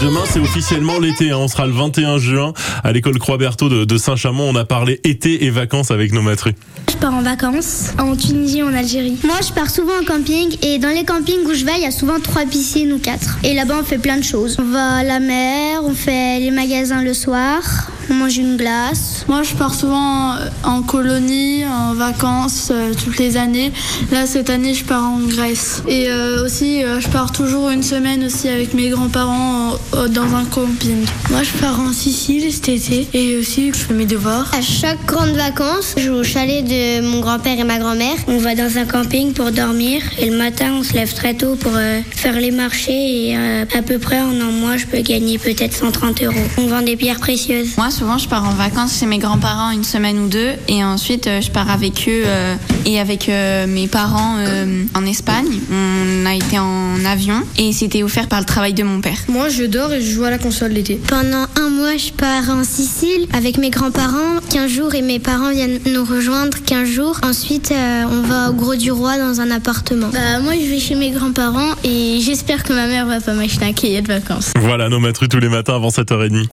Demain, c'est officiellement l'été. Hein. On sera le 21 juin à l'école Croix-Berthaud de, Saint-Chamond. On a parlé été et vacances avec nos maîtres. Je pars en vacances en Tunisie, en Algérie? Moi, je pars souvent en camping et dans les campings où je vais, il y a souvent trois piscines ou quatre. Et là-bas, on fait plein de choses. On va à la mer, on fait les magasins le soir, on mange une glace. Moi, je pars souvent en colonie, en vacances, euh, toutes les années. Là, cette année, je pars en Grèce. Et euh, aussi, euh, je pars toujours une semaine aussi avec mes grands-parents dans un camping. Moi, je pars en Sicile cet été et aussi, je fais mes devoirs. À chaque grande vacances, je vais au chalet de mon grand-père et ma grand-mère. On va dans un camping pour dormir et le matin, on se lève très tôt pour faire les marchés et à peu près en un mois, je peux gagner peut-être 130 euros. On vend des pierres précieuses. Moi, souvent, je pars en vacances chez mes grands-parents une semaine ou deux et ensuite, je pars avec eux et avec mes parents en Espagne. On a été en avion et c'était offert par le travail de mon père. Moi, je dors et je joue à la console l'été. Pendant un mois, je pars en Sicile avec mes grands-parents 15 jours et mes parents viennent nous rejoindre 15 jours. Ensuite, euh, on va au Gros du Roi dans un appartement. Bah, moi, je vais chez mes grands-parents et j'espère que ma mère va pas m'acheter un cahier de vacances. Voilà nos maîtres tous les matins avant 7h30.